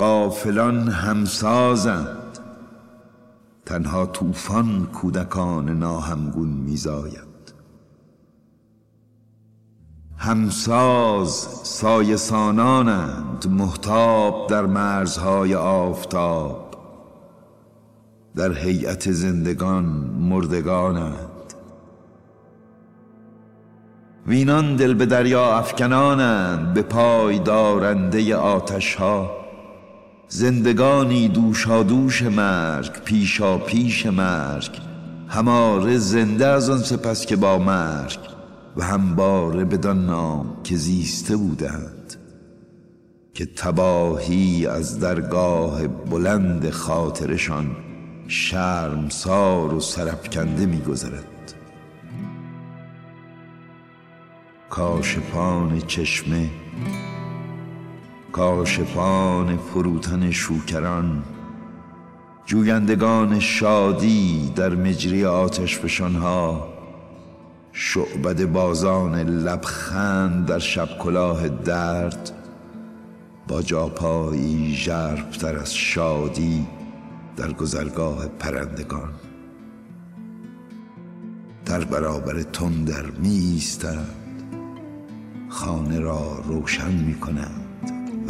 قافلان همسازند. تنها طوفان کودکان ناهمگون میزاید. همساز سایسانانند محتاب در مرزهای آفتاب. در هیئت زندگان مردگانند. وینان دل به دریا افکنانند به پای دارنده آتش ها زندگانی دوشادوش مرگ پیشا پیش مرگ. هماره زنده از آن سپس که با مرگ و همباره بدان نام که زیسته بودند. که تباهی از درگاه بلند خاطرشان شرمسار و سرپکنده میگذرد. کاشپان چشمه کاشفان فروتن شوکران جویندگان شادی در مجری آتش فشانها شعبد بازان لبخند در شب کلاه درد با جاپایی ژرفتر از شادی در گذرگاه پرندگان. در برابر تندر میستند خانه را روشن می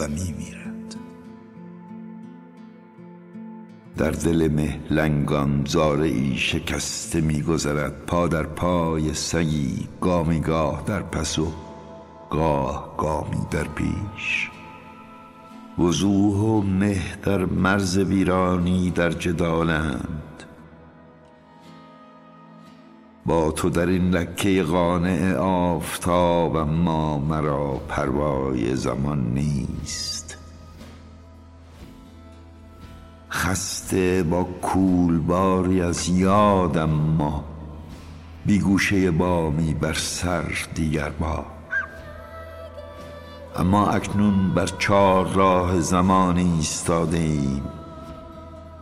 و می میرد در دل مه لنگان زاره ای شکسته میگذرد. پا در پای سگی گامی گاه در پس و گاه گامی در پیش. وضوح و مه در مرز ویرانی در جدالند. با تو در این لکه قانع آفتاب اما مرا پروای زمان نیست. خسته با کولباری از یادم ما بیگوشه بامی بر سر دیگر بار اما اکنون بر چار راه زمان ایستاده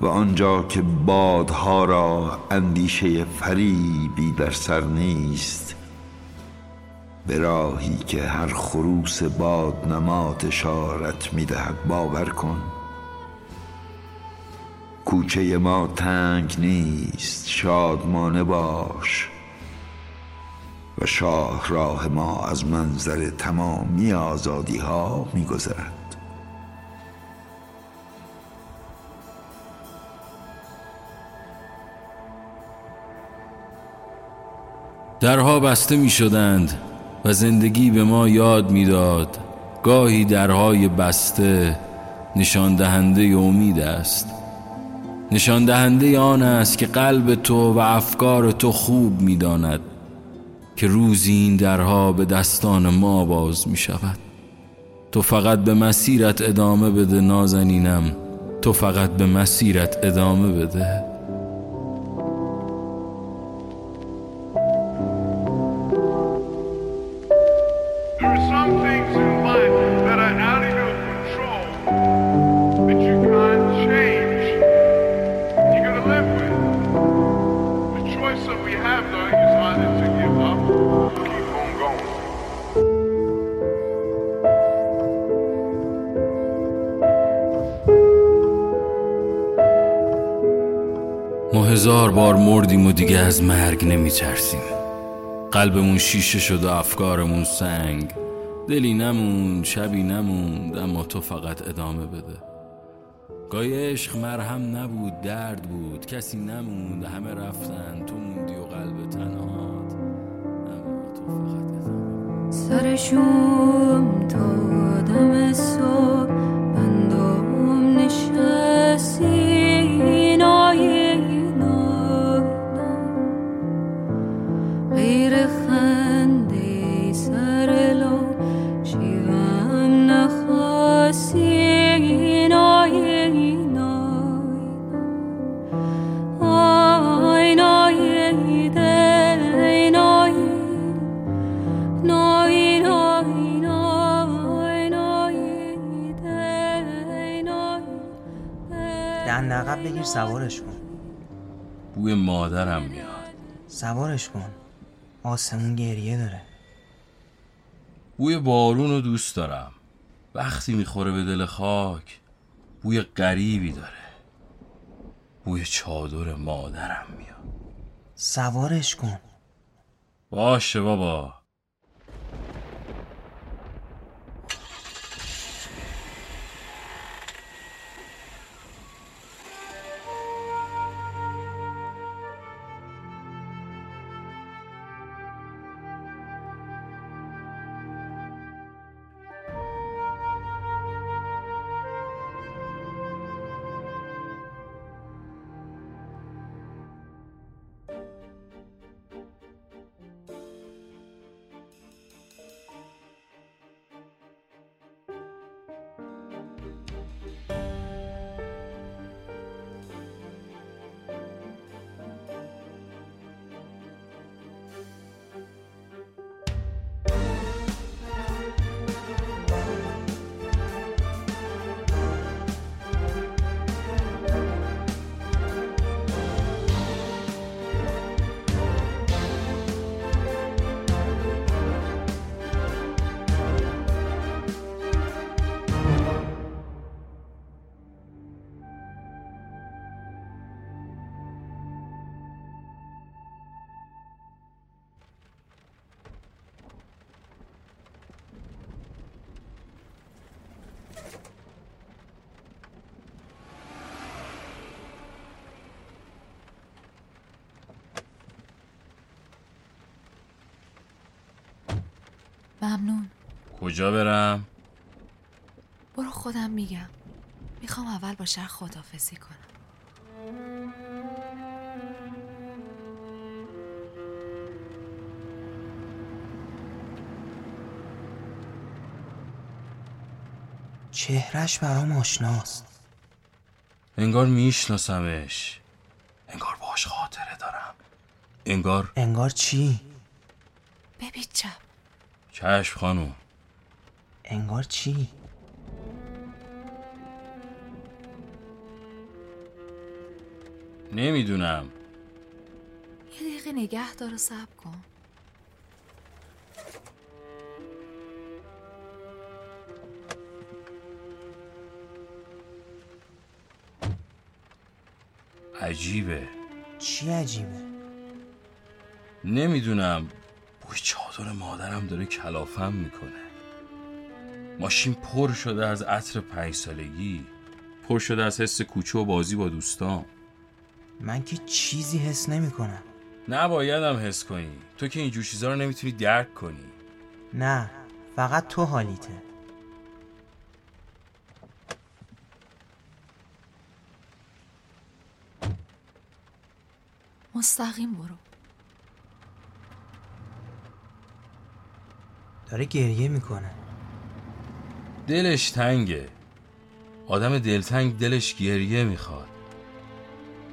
و آنجا که بادها را اندیشه فریبی در سر نیست به راهی که هر خروس باد نمات اشارت می‌دهد باور کن. کوچه ما تنگ نیست شادمانه باش و شاه راه ما از منظر تمامی آزادی ها میگذرد. درها بسته می شدند و زندگی به ما یاد می‌داد. گاهی درهای بسته نشان دهنده امید است. نشان دهنده آن است که قلب تو و افکار تو خوب می‌داند که روزی این درها به دستان ما باز می شود تو فقط به مسیرت ادامه بده نازنینم. تو فقط به مسیرت ادامه بده. ما هزار بار مردیم و دیگه از مرگ نمیترسیم. قلبمون شیشه شد و افکارمون سنگ. دلی نمون شبی نموند اما تو فقط ادامه بده. گاهی عشق مرهم نبود درد بود. کسی نموند همه رفتن. تو موندی و قلب تنهات. اما تو فقط ادامه سرشوم تا دم صبح. بگیر سوارش کن. بوی مادرم میاد. سوارش کن. آسمون گریه داره. بوی بارون رو دوست دارم. وقتی می‌خوره به دل خاک بوی غریبی داره. بوی چادر مادرم میاد. سوارش کن. باشه بابا. ممنون. کجا برم؟ برو خودم میگم. می‌خوام اول با شهر خدافزی کنم. چهرش برام آشناست. انگار میشناسمش. انگار باش خاطره دارم. انگار انگار چی؟ ببین چپ. چشم خانوم انگار چی؟ نمی‌دونم. یه دقیقه نگه دار و صبر کن. عجیبه. چی عجیبه؟ نمی‌دونم. چادر مادرم داره کلافم می‌کنه. ماشین پر شده از عطر پنج سالگی پر شده از حس کوچه و بازی با دوستام. من که چیزی حس نمی کنم نبایدم حس کنی. تو که اینجور چیزا رو نمی‌تونی درک کنی. نه فقط تو حالیته. مستقیم برو. داره گریه می‌کنه. دلش تنگه. آدم دلتنگ دلش گریه می‌خواد.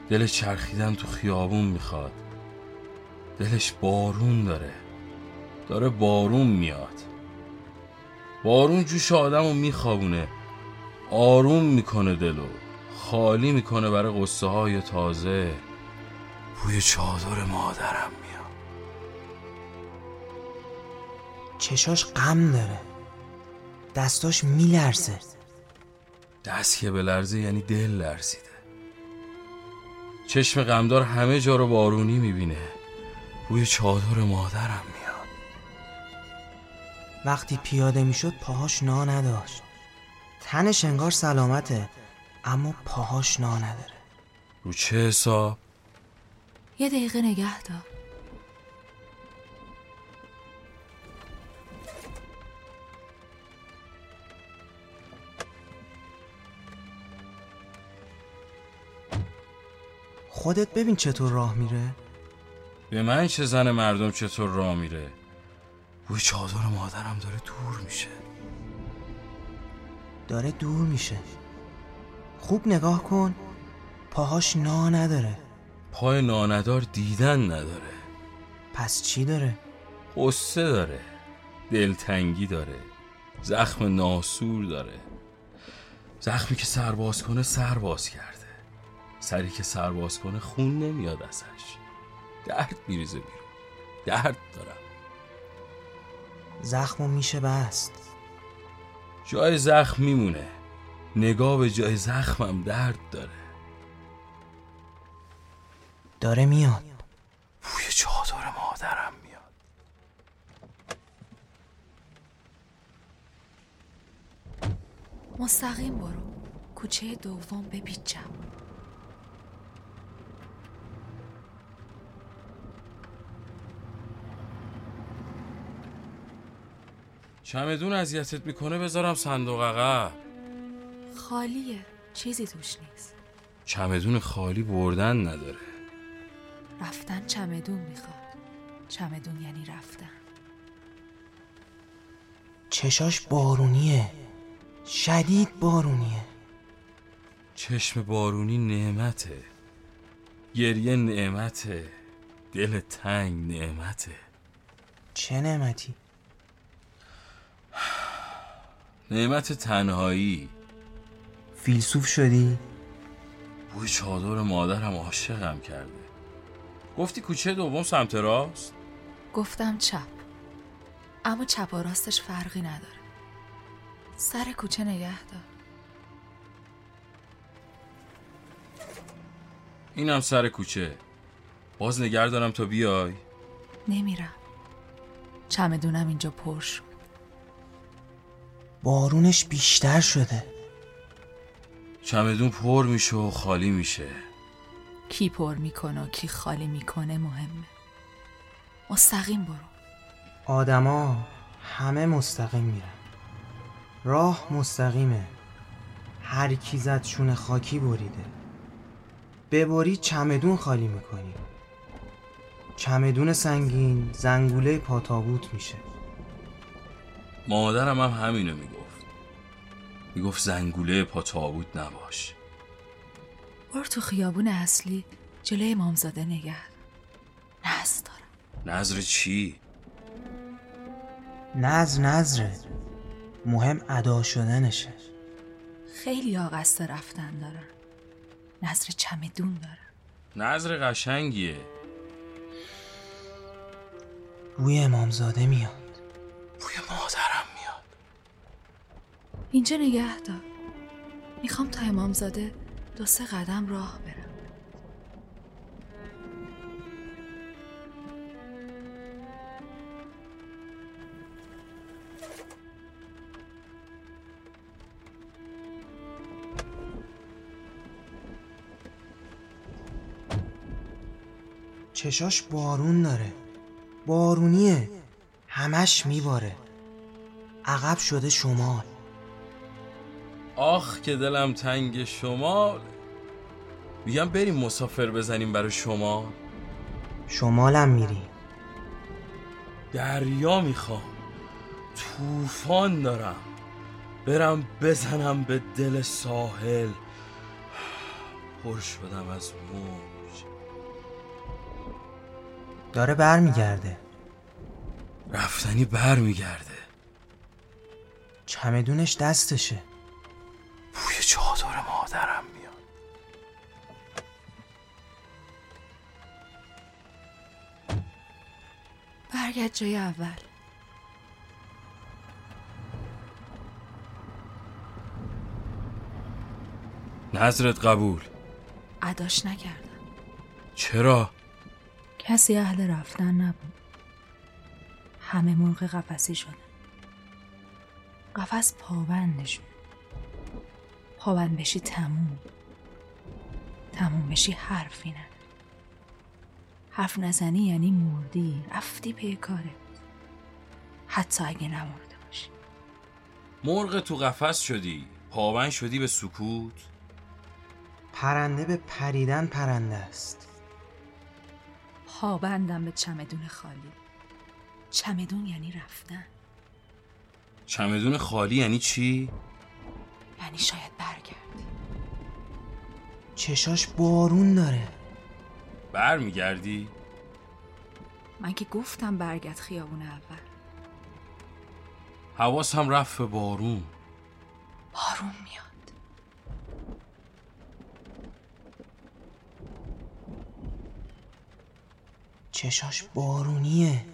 دلش چرخیدن تو خیابون می‌خواد. دلش بارون داره. داره بارون میاد. بارون جوش آدم رو میخوابونه. آروم می‌کنه دلو. خالی می‌کنه برای قصه های تازه. بوی چادر مادرم. چشاش غم داره. دستاش میلرزه. دست که به لرزه یعنی دل لرزیده. چشم غمدار همه جا رو بارونی می‌بینه. بوی چادر مادرم میاد. وقتی پیاده می‌شد پاهاش نا نداشت. تنش انگار سلامته اما پاهاش نا نداره. رو چه حساب؟ یه دقیقه نگه دار. خودت ببین چطور راه میره. به من چه زن مردم چطور راه میره؟ بوی چادر مادرم داره دور میشه. داره دور میشه. خوب نگاه کن. پاهاش نا نداره. پای ناندار دیدن نداره. پس چی داره؟ قصه داره. دلتنگی داره. زخم ناسور داره. زخمی که سرباز کنه سرباز کرده. سری که سرباز کنه خون نمیاد ازش. درد میریزه بیرون. درد دارم. زخمو میشه بست. جای زخم میمونه. نگاه به جای زخمم درد داره. داره میاد. بوی چادر مادرم میاد. مستقیم برو. کوچه دوم بپیچم. چمدون اذیتت می‌کنه بذارم صندوق عقب خالیه. چیزی توش نیست. چمدون خالی بردن نداره. رفتن چمدون می‌خواد. چمدون یعنی رفتن. چشاش بارونیه. شدید بارونیه. چشم بارونی نعمته. گریه نعمته. دل تنگ نعمته. چه نعمتی؟ نعمت تنهایی. فیلسوف شدی؟ بوی چادر مادرم عاشقم کرده. گفتی کوچه دوم سمت راست؟ گفتم چپ. اما چپ و راستش فرقی نداره. سر کوچه نگه دار. اینم سر کوچه. باز نگر دارم تا بیای. نمیرم. چمدونم اینجا پر شد. بارونش بیشتر شده. چمدون پر میشه و خالی میشه. کی پر می‌کنه و کی خالی می‌کنه مهمه. مستقیم برو. آدما همه مستقیم میرن. راه مستقیمه. هر کی زد شونه خاکی بریده. ببری چمدون خالی می‌کنی. چمدون سنگین زنگوله پاتابوت میشه. مادرم هم همینو می‌گفت. می‌گفت زنگوله پا تابوت نباش. برو تو خیابون اصلی جلوی امامزاده نگه. نز دارم. نظر چی؟ نظر نظره مهم ادا شدنشه. خیلی قصد رفتن دارن. نظر چمدون دارن. نظر قشنگیه. بوی امامزاده میاد. اینجا نگه دار. می‌خوام تا امامزاده دو سه قدم راه برم. چشاش بارون داره. بارونیه. همش میباره. عقب شده شمال. آخ که دلم تنگ شمال میگم بریم مسافر بزنیم برای شما. شمالم میری. دریا می‌خوام. طوفان دارم. برم بزنم به دل ساحل. پر شدم از موج. داره برمیگرده. رفتنی بر میگرده چمدونش دستشه. برگرد جای اول. نظرت قبول؟ عداش نکردم. چرا؟ کسی اهل رفتن نبود. همه مرغ قفسی شدن قفس پابندشون. پابند بشی تموم. تموم بشی حرفی نداری حرف نزنی یعنی مردی. رفتی پی کاره. حتی اگه نمرده باشی. مرغ تو قفس شدی. پاون شدی به سکوت. پرنده به پریدن پرنده است. پابندم به چمدون خالی. چمدون یعنی رفتن. چمدون خالی یعنی چی؟ یعنی شاید برگردی. چشاش بارون داره. بر میگردی؟ من که گفتم برگرد خیابون اول. حواس هم رفت به بارون. بارون میاد. چشاش بارونیه.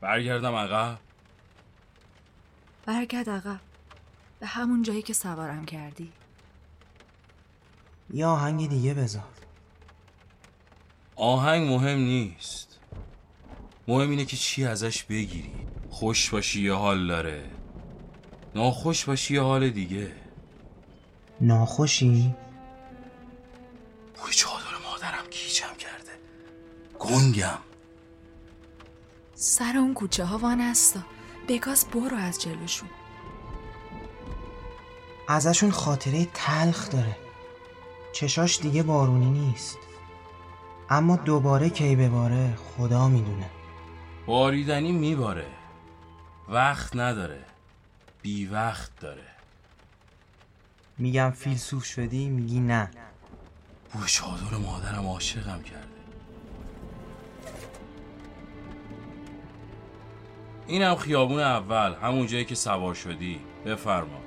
برگردم عقب. برگرد عقب. به همون جایی که سوارم کردی. یه آهنگ دیگه بذار. آهنگ مهم نیست. مهم اینه که چی ازش بگیری. خوش باشی یه حال داره. ناخوش باشی یه حال دیگه. ناخوشی؟ بوی چادر مادرم گیجم کرده. گنگم. سر اون کوچه ها وان هستا بگاز برو از جلوشون. ازشون خاطره تلخ داره. چشاش دیگه بارونی نیست. اما دوباره کی بباره خدا می‌دونه. باریدنی میباره. وقت نداره. بی وقت داره. میگم فیلسوف شدی میگی نه. بوی چادر مادرم عاشقم کرده. اینم خیابون اول همون جایی که سوار شدی. بفرما.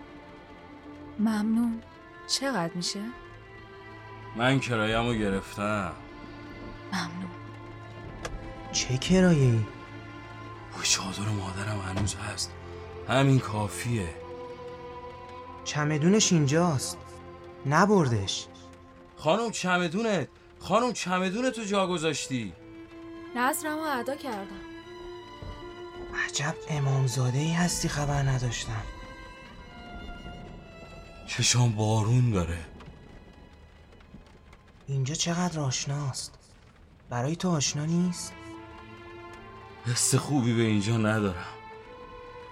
ممنون. چقدر میشه؟ من کرایمو گرفتم. ممنون. چه کرایه بوی چادر مادرم هنوز هست. همین کافیه. چمدونش اینجاست. نبردش. خانم چمدونت خانم چمدونتو جا گذاشتی. نظرمو ادا کردم. عجب امامزاده ای هستی خبر نداشتم. چشام بارون داره. اینجا چقدر آشناست؟ برای تو آشنا نیست؟ حس خوبی به اینجا ندارم.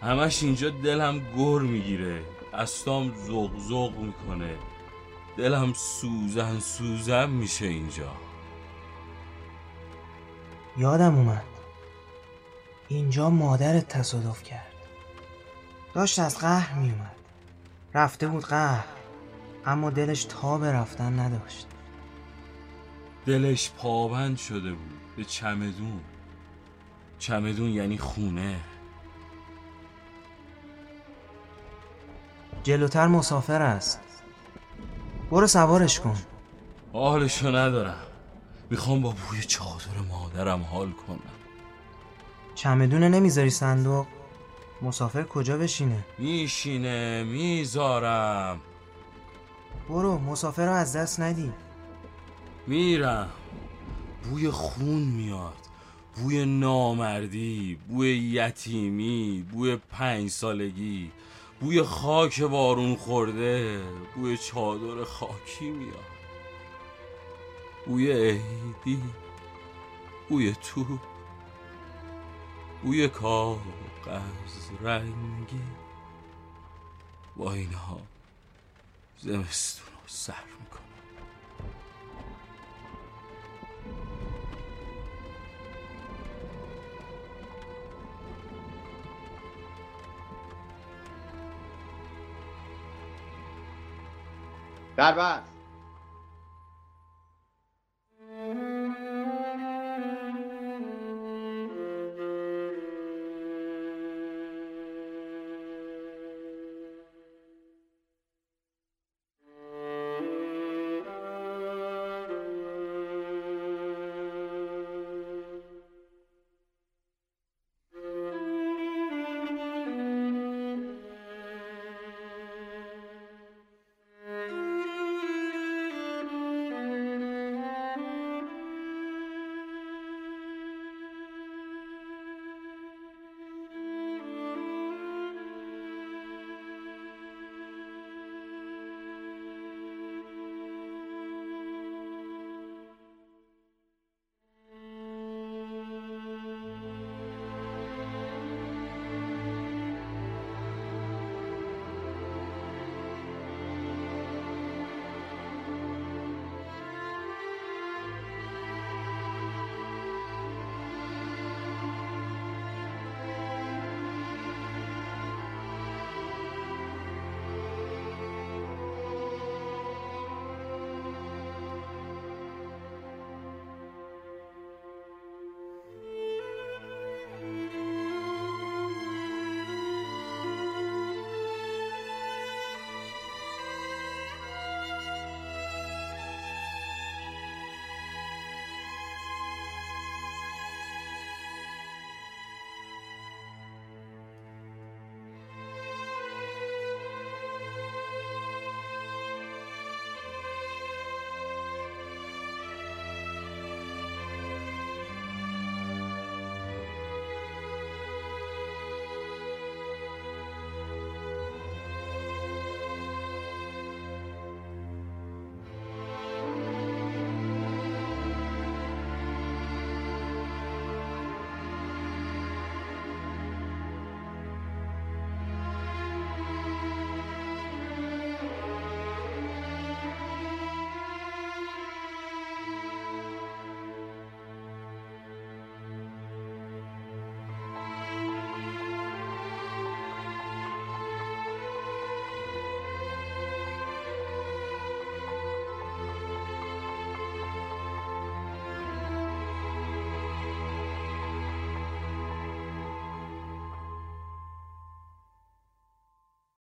همش اینجا دلم گر می‌گیره. استام زغ زغ می‌کنه. دلم سوزن سوزن میشه اینجا. یادم اومد. اینجا مادرت تصادف کرد. داشت از قهر میومد رفته بود قهر اما دلش تا به رفتن نداشت. دلش پابند شده بود به چمدون. چمدون یعنی خونه. جلوتر مسافر است. برو سوارش کن. حالشو ندارم. می‌خوام با بوی چادر مادرم حال کنم. چمدونه نمی‌ذاری صندوق؟ مسافر کجا بشینه؟ میشینه می‌ذارم. برو مسافر رو از دست ندی. میرم. بوی خون میاد. بوی نامردی بوی یتیمی بوی پنج سالگی بوی خاک بارون خورده بوی چادر خاکی میاد. بوی عیدی بوی تو بوی کاغذ رنگی. با اینها زمستون رو سر. می‌کنم در بست